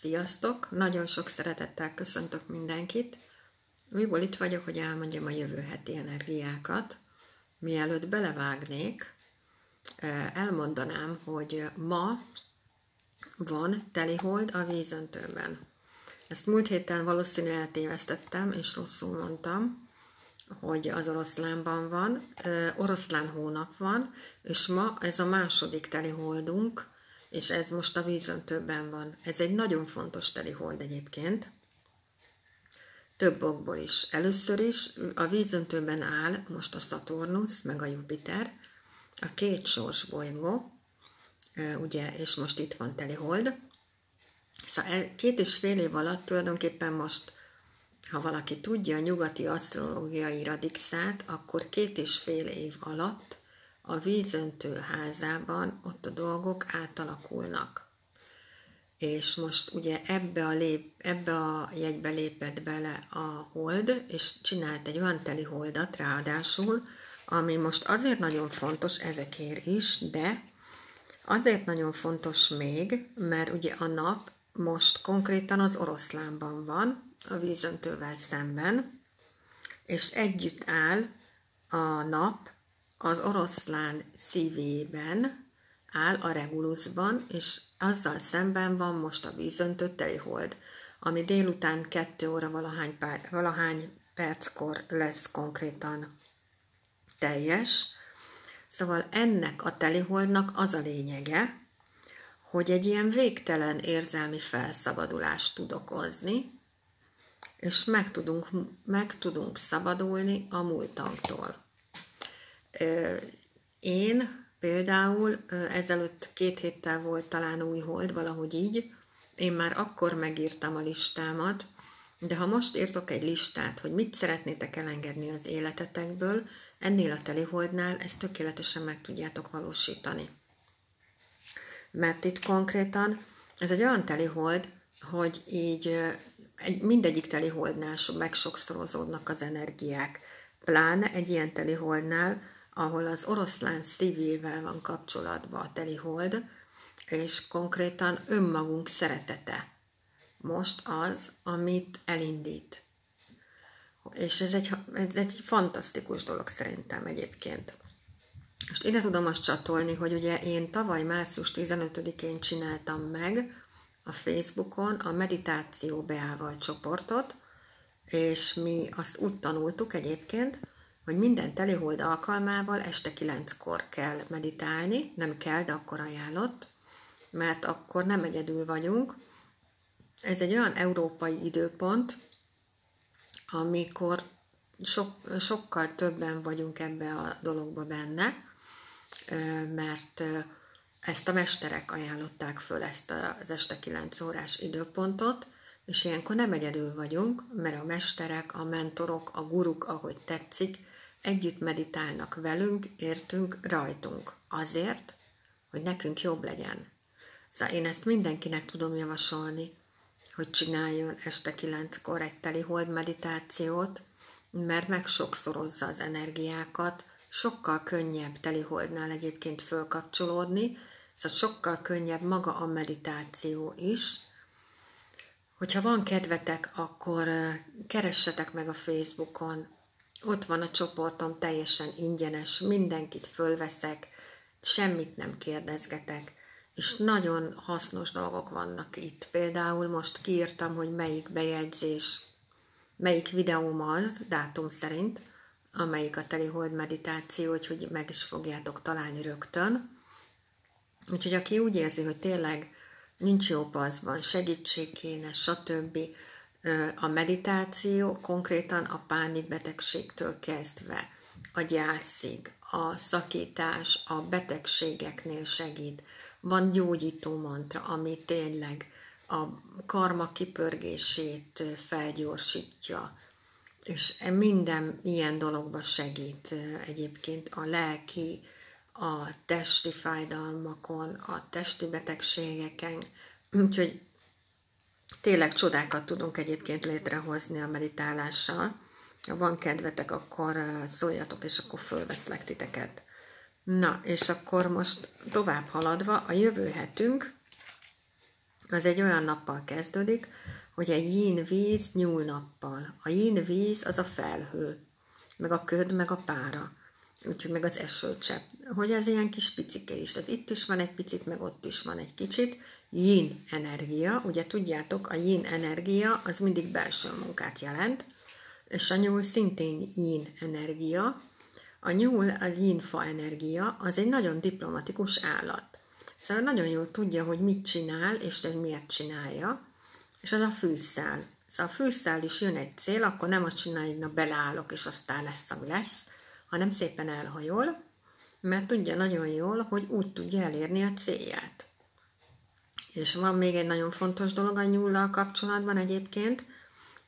Sziasztok! Nagyon sok szeretettel köszöntök mindenkit. Újból itt vagyok, hogy elmondjam a jövő heti energiákat. Mielőtt belevágnék, elmondanám, hogy ma van telihold a vízöntőben. Ezt múlt héten valószínűleg eltévesztettem, és rosszul mondtam, hogy az oroszlánban van. Oroszlán hónap van, és ma ez a második teliholdunk, és ez most a vízöntőben van. Ez egy nagyon fontos telihold egyébként, több okból is. Először is a vízöntőben áll most a Saturnus, meg a Jupiter, a két sors bolygó, ugye, és most itt van telihold. Szóval e, két és fél év alatt tulajdonképpen most, ha valaki tudja a nyugati asztrológiai radixát, akkor két és fél év alatt a vízöntő házában ott a dolgok átalakulnak. És most ugye ebbe a, lép, ebbe a jegybe lépett bele a hold, és csinált egy olyan teli holdat ráadásul, ami most azért nagyon fontos ezekért is, de azért nagyon fontos még, mert ugye a nap most konkrétan az oroszlánban van, a vízöntővel szemben, és együtt áll a nap az oroszlán szívében áll a Regulusban, és azzal szemben van most a vízöntött hold, ami délután 2 óra valahány, pár, valahány perckor lesz konkrétan teljes. Szóval ennek a teliholdnak az a lényege, hogy egy ilyen végtelen érzelmi felszabadulást tud okozni, és meg tudunk, meg tudunk szabadulni a múltanktól. Én például ezelőtt két héttel volt talán új hold, valahogy így, én már akkor megírtam a listámat, de ha most írtok egy listát, hogy mit szeretnétek elengedni az életetekből, ennél a teliholdnál ezt tökéletesen meg tudjátok valósítani. Mert itt konkrétan ez egy olyan telihold, hogy így egy, mindegyik teliholdnál meg sokszorozódnak az energiák. Pláne egy ilyen teliholdnál, ahol az oroszlán szívével van kapcsolatban a telihold, és konkrétan önmagunk szeretete. Most az, amit elindít. És ez egy, ez egy fantasztikus dolog szerintem egyébként. Most ide tudom azt csatolni, hogy ugye én tavaly március 15-én csináltam meg a Facebookon a meditáció beával csoportot, és mi azt úgy tanultuk egyébként, hogy minden telihold alkalmával este kilenckor kell meditálni, nem kell, de akkor ajánlott, mert akkor nem egyedül vagyunk. Ez egy olyan európai időpont, amikor sok, sokkal többen vagyunk ebbe a dologba benne, mert ezt a mesterek ajánlották föl, ezt az este 9 órás időpontot, és ilyenkor nem egyedül vagyunk, mert a mesterek, a mentorok, a guruk, ahogy tetszik, együtt meditálnak velünk, értünk, rajtunk. Azért, hogy nekünk jobb legyen. Szóval én ezt mindenkinek tudom javasolni, hogy csináljon este kilenckor egy teli hold meditációt, mert meg sokszorozza az energiákat, sokkal könnyebb teliholdnál egyébként fölkapcsolódni, szóval sokkal könnyebb maga a meditáció is. Hogyha van kedvetek, akkor keressetek meg a Facebookon ott van a csoportom teljesen ingyenes, mindenkit fölveszek, semmit nem kérdezgetek, és nagyon hasznos dolgok vannak itt. Például most kiírtam, hogy melyik bejegyzés, melyik videóm az, dátum szerint, amelyik a telihold meditáció, hogy meg is fogjátok találni rögtön. Úgyhogy aki úgy érzi, hogy tényleg nincs jó paszban, segítség kéne, stb., a meditáció konkrétan a pánikbetegségtől kezdve a gyászig, a szakítás a betegségeknél segít. Van gyógyító mantra, ami tényleg a karma kipörgését felgyorsítja, és minden ilyen dologba segít egyébként a lelki, a testi fájdalmakon, a testi betegségeken, úgyhogy Tényleg csodákat tudunk egyébként létrehozni a meditálással. Ha van kedvetek, akkor szóljatok, és akkor fölveszlek titeket. Na, és akkor most tovább haladva, a jövő hetünk az egy olyan nappal kezdődik, hogy egy yin víz nyúl nappal. A yin víz az a felhő, meg a köd, meg a pára, úgyhogy meg az esőcsepp. Hogy ez ilyen kis picike is, az itt is van egy picit, meg ott is van egy kicsit. Yin energia, ugye tudjátok, a yin energia az mindig belső munkát jelent, és a nyúl szintén yin energia. A nyúl az yin fa energia, az egy nagyon diplomatikus állat. Szóval nagyon jól tudja, hogy mit csinál, és hogy miért csinálja, és az a fűszál. Szóval a fűszál is jön egy cél, akkor nem azt csinálja, hogy na beleállok, és aztán lesz, ami lesz, hanem szépen elhajol, mert tudja nagyon jól, hogy úgy tudja elérni a célját. És van még egy nagyon fontos dolog a nyúllal kapcsolatban egyébként,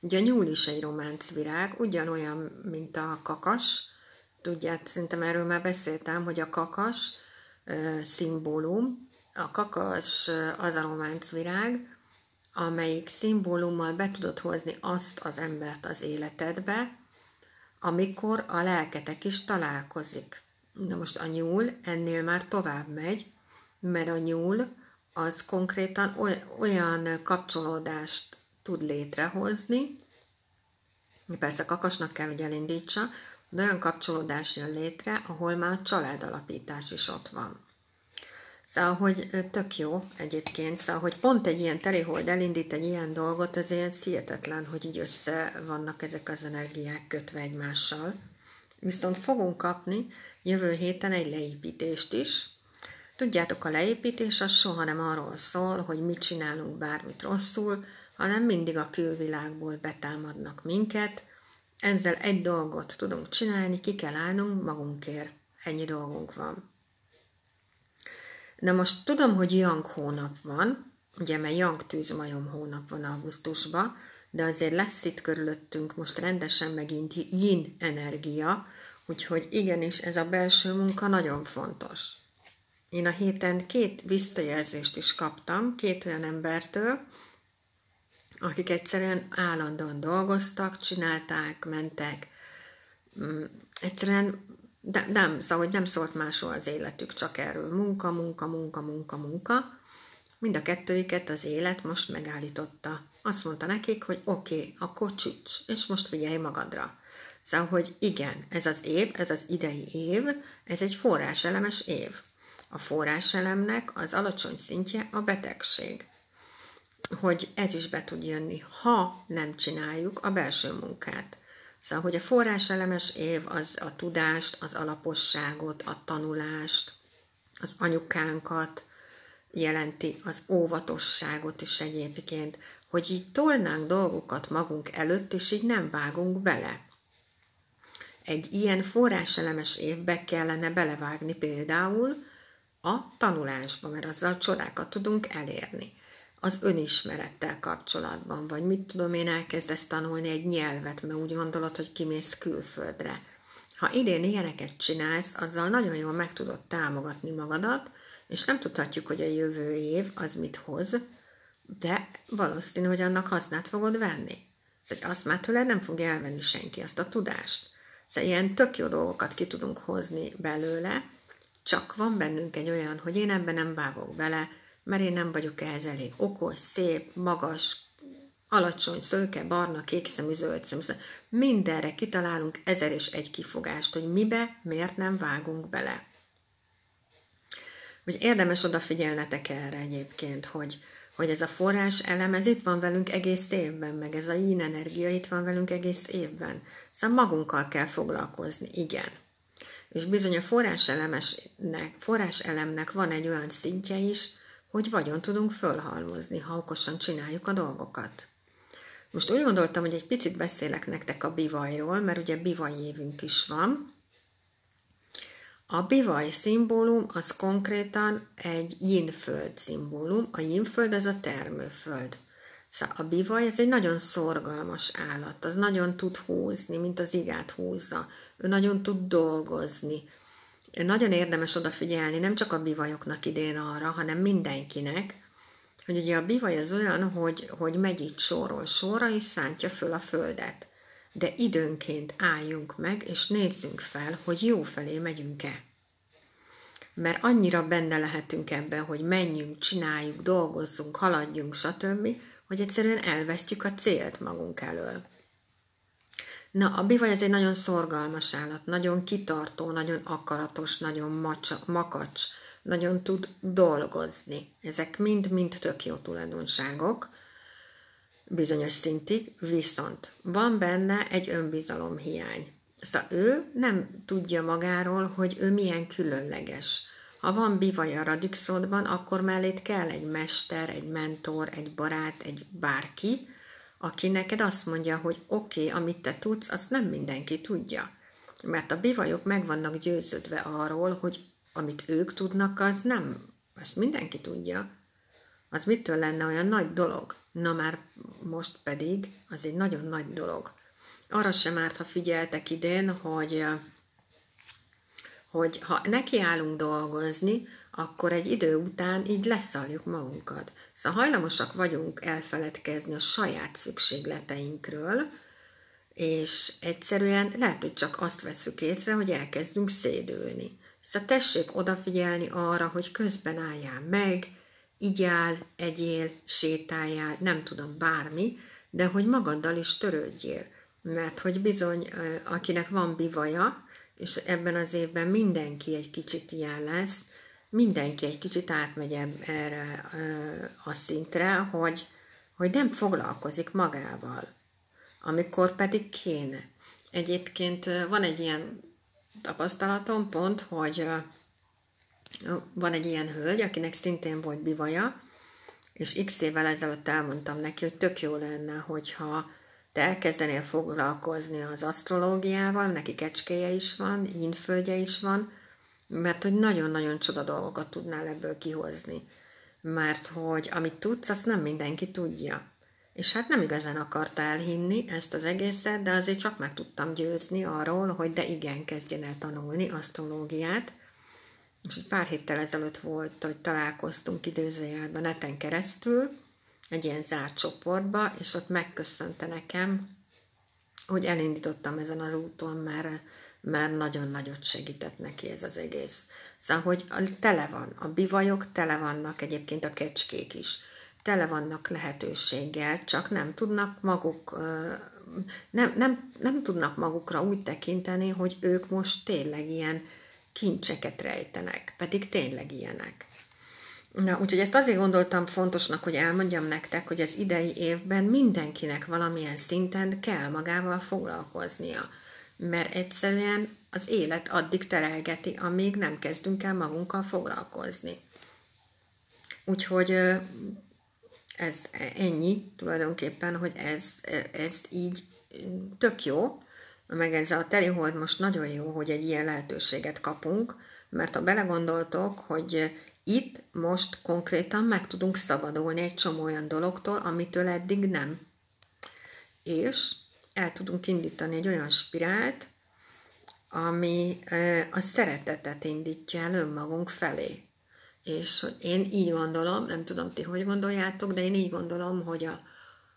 ugye a nyúl is egy románc virág, ugyanolyan, mint a kakas, tudját, szerintem erről már beszéltem, hogy a kakas szimbólum. A kakas az a románc virág, amelyik szimbólummal be tudod hozni azt az embert az életedbe, amikor a lelketek is találkozik. Na most a nyúl ennél már tovább megy, mert a nyúl az konkrétan olyan kapcsolódást tud létrehozni, persze kakasnak kell, hogy elindítsa, de olyan kapcsolódás jön létre, ahol már a családalapítás is ott van. Szóval, hogy tök jó egyébként, szóval, hogy pont egy ilyen telihold elindít egy ilyen dolgot, az ilyen szihetetlen, hogy így össze vannak ezek az energiák kötve egymással. Viszont fogunk kapni jövő héten egy leépítést is. Tudjátok, a leépítés az soha nem arról szól, hogy mit csinálunk bármit rosszul, hanem mindig a külvilágból betámadnak minket, ezzel egy dolgot tudunk csinálni, ki kell állnunk magunkért. Ennyi dolgunk van. Na most tudom, hogy Yang hónap van, ugye, mert Yang tűzmajom hónap van augusztusban, de azért lesz itt körülöttünk most rendesen megint yin energia, úgyhogy igenis ez a belső munka nagyon fontos. Én a héten két visszajelzést is kaptam, két olyan embertől, akik egyszerűen állandóan dolgoztak, csinálták, mentek. Mm, egyszerűen de, nem, szóval, nem szólt másról az életük, csak erről munka, munka, munka, munka, munka. Mind a kettőiket az élet most megállította. Azt mondta nekik, hogy oké, okay, akkor csücs, és most figyelj magadra. Szóval, hogy igen, ez az év, ez az idei év, ez egy forráselemes év. A forráselemnek az alacsony szintje a betegség hogy ez is be tud jönni, ha nem csináljuk a belső munkát. Szóval, hogy a forráselemes év az a tudást, az alaposságot, a tanulást, az anyukánkat jelenti, az óvatosságot is egyébként, hogy így tolnánk dolgokat magunk előtt, és így nem vágunk bele. Egy ilyen forráselemes évbe kellene belevágni például a tanulásba, mert azzal csodákat tudunk elérni az önismerettel kapcsolatban, vagy mit tudom én, elkezdesz tanulni egy nyelvet, mert úgy gondolod, hogy kimész külföldre. Ha idén ilyeneket csinálsz, azzal nagyon jól meg tudod támogatni magadat, és nem tudhatjuk, hogy a jövő év az mit hoz, de valószínű, hogy annak hasznát fogod venni. Szóval azt már tőled nem fogja elvenni senki, azt a tudást. Szóval ilyen tök jó dolgokat ki tudunk hozni belőle, csak van bennünk egy olyan, hogy én ebben nem vágok bele, mert én nem vagyok ehhez elég okos, szép, magas, alacsony, szőke, barna, kékszemű, zöld szemű. Mindenre kitalálunk ezer és egy kifogást, hogy mibe, miért nem vágunk bele. Hogy érdemes odafigyelnetek erre egyébként, hogy, hogy ez a forrás elem, ez itt van velünk egész évben, meg ez a yin energia itt van velünk egész évben. Szóval magunkkal kell foglalkozni, igen. És bizony a forrás, elemesnek, forrás elemnek van egy olyan szintje is, hogy vagyon tudunk fölhalmozni, ha okosan csináljuk a dolgokat. Most úgy gondoltam, hogy egy picit beszélek nektek a bivajról, mert ugye bivaj évünk is van. A bivaj szimbólum az konkrétan egy jinföld szimbólum. A jinföld az a termőföld. Szóval a bivaj ez egy nagyon szorgalmas állat, az nagyon tud húzni, mint az igát húzza. Ő nagyon tud dolgozni, nagyon érdemes odafigyelni, nem csak a bivajoknak idén arra, hanem mindenkinek, hogy ugye a bivaj az olyan, hogy, hogy megy itt sorról sorra, és szántja föl a földet. De időnként álljunk meg, és nézzünk fel, hogy jó felé megyünk-e. mert annyira benne lehetünk ebben, hogy menjünk, csináljuk, dolgozzunk, haladjunk, stb., hogy egyszerűen elvesztjük a célt magunk elől. Na, a bivaj ez egy nagyon szorgalmas állat, nagyon kitartó, nagyon akaratos, nagyon macsa, makacs, nagyon tud dolgozni. Ezek mind-mind tök jó tulajdonságok, bizonyos szintig, viszont van benne egy önbizalom hiány. Szóval ő nem tudja magáról, hogy ő milyen különleges. Ha van bivaj a radixodban, akkor mellét kell egy mester, egy mentor, egy barát, egy bárki, aki neked azt mondja, hogy oké, okay, amit te tudsz, azt nem mindenki tudja. Mert a bivajok meg vannak győződve arról, hogy amit ők tudnak, az nem, azt mindenki tudja. Az mitől lenne olyan nagy dolog? Na már most pedig az egy nagyon nagy dolog. Arra sem árt, ha figyeltek idén, hogy, hogy ha nekiállunk dolgozni, akkor egy idő után így leszarjuk magunkat. Szóval hajlamosak vagyunk elfeledkezni a saját szükségleteinkről, és egyszerűen lehet, hogy csak azt veszük észre, hogy elkezdünk szédülni. Szóval tessék odafigyelni arra, hogy közben álljál meg, igyál, egyél, sétáljál, nem tudom, bármi, de hogy magaddal is törődjél. Mert hogy bizony, akinek van bivaja, és ebben az évben mindenki egy kicsit ilyen lesz, mindenki egy kicsit átmegy erre a szintre, hogy, hogy nem foglalkozik magával, amikor pedig kéne. Egyébként van egy ilyen tapasztalatom pont, hogy van egy ilyen hölgy, akinek szintén volt bivaja, és x évvel ezelőtt elmondtam neki, hogy tök jó lenne, hogyha te elkezdenél foglalkozni az asztrológiával, neki kecskéje is van, ínföldje is van, mert hogy nagyon-nagyon csoda dolgokat tudnál ebből kihozni. Mert hogy amit tudsz, azt nem mindenki tudja. És hát nem igazán akarta elhinni ezt az egészet, de azért csak meg tudtam győzni arról, hogy de igen, kezdjen el tanulni asztrológiát. És egy pár héttel ezelőtt volt, hogy találkoztunk idézőjelben neten keresztül, egy ilyen zárt csoportba, és ott megköszönte nekem, hogy elindítottam ezen az úton, mert, mert nagyon nagyot segített neki ez az egész. Szóval, hogy tele van, a bivajok tele vannak, egyébként a kecskék is tele vannak lehetőséggel, csak nem tudnak maguk, nem, nem, nem tudnak magukra úgy tekinteni, hogy ők most tényleg ilyen kincseket rejtenek, pedig tényleg ilyenek. Na, úgyhogy ezt azért gondoltam fontosnak, hogy elmondjam nektek, hogy az idei évben mindenkinek valamilyen szinten kell magával foglalkoznia, mert egyszerűen az élet addig terelgeti, amíg nem kezdünk el magunkkal foglalkozni. Úgyhogy ez ennyi tulajdonképpen, hogy ez, ez így tök jó, meg ez a telihold most nagyon jó, hogy egy ilyen lehetőséget kapunk, mert ha belegondoltok, hogy itt most konkrétan meg tudunk szabadulni egy csomó olyan dologtól, amitől eddig nem. És el tudunk indítani egy olyan spirált, ami a szeretetet indítja el önmagunk felé. És én így gondolom, nem tudom ti hogy gondoljátok, de én így gondolom, hogy a,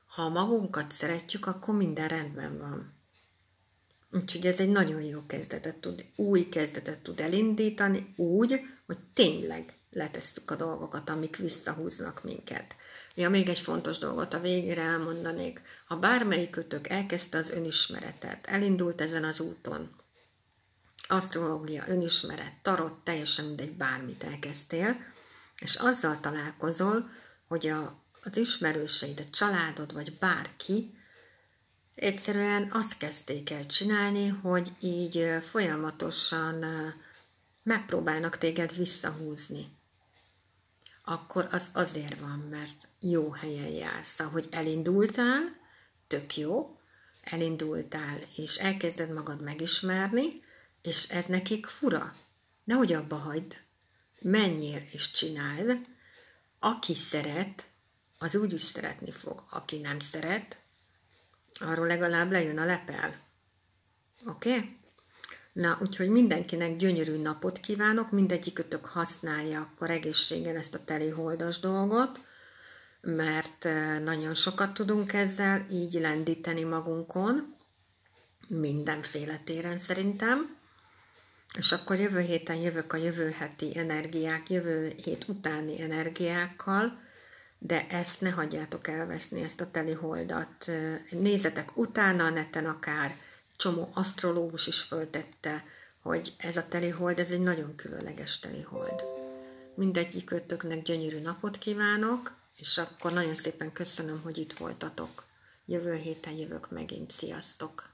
ha magunkat szeretjük, akkor minden rendben van. Úgyhogy ez egy nagyon jó kezdetet tud, új kezdetet tud elindítani, úgy, hogy tényleg letesszük a dolgokat, amik visszahúznak minket. Ja, még egy fontos dolgot a végére elmondanék. Ha bármelyikőtök elkezdte az önismeretet, elindult ezen az úton, asztrológia, önismeret, tarot, teljesen mindegy, bármit elkezdtél, és azzal találkozol, hogy a, az ismerőseid, a családod, vagy bárki egyszerűen azt kezdték el csinálni, hogy így folyamatosan megpróbálnak téged visszahúzni. Akkor az azért van, mert jó helyen jársz. Ahogy elindultál, tök jó, elindultál, és elkezded magad megismerni, és ez nekik fura. Nehogy abba hagyd, menjél és csináld. Aki szeret, az úgy is szeretni fog. Aki nem szeret, arról legalább lejön a lepel. Oké? Okay? Na, úgyhogy mindenkinek gyönyörű napot kívánok, mindegyikötök használja akkor egészséggel ezt a teli holdas dolgot, mert eh, nagyon sokat tudunk ezzel így lendíteni magunkon, mindenféle téren szerintem És akkor jövő héten jövök a jövő heti energiák, jövő hét utáni energiákkal, de ezt ne hagyjátok elveszni, ezt a teli holdat. Nézzetek utána neten akár, csomó asztrológus is föltette, hogy ez a teli hold, ez egy nagyon különleges teli hold. Mindegyik ötöknek gyönyörű napot kívánok, és akkor nagyon szépen köszönöm, hogy itt voltatok. Jövő héten jövök megint. Sziasztok!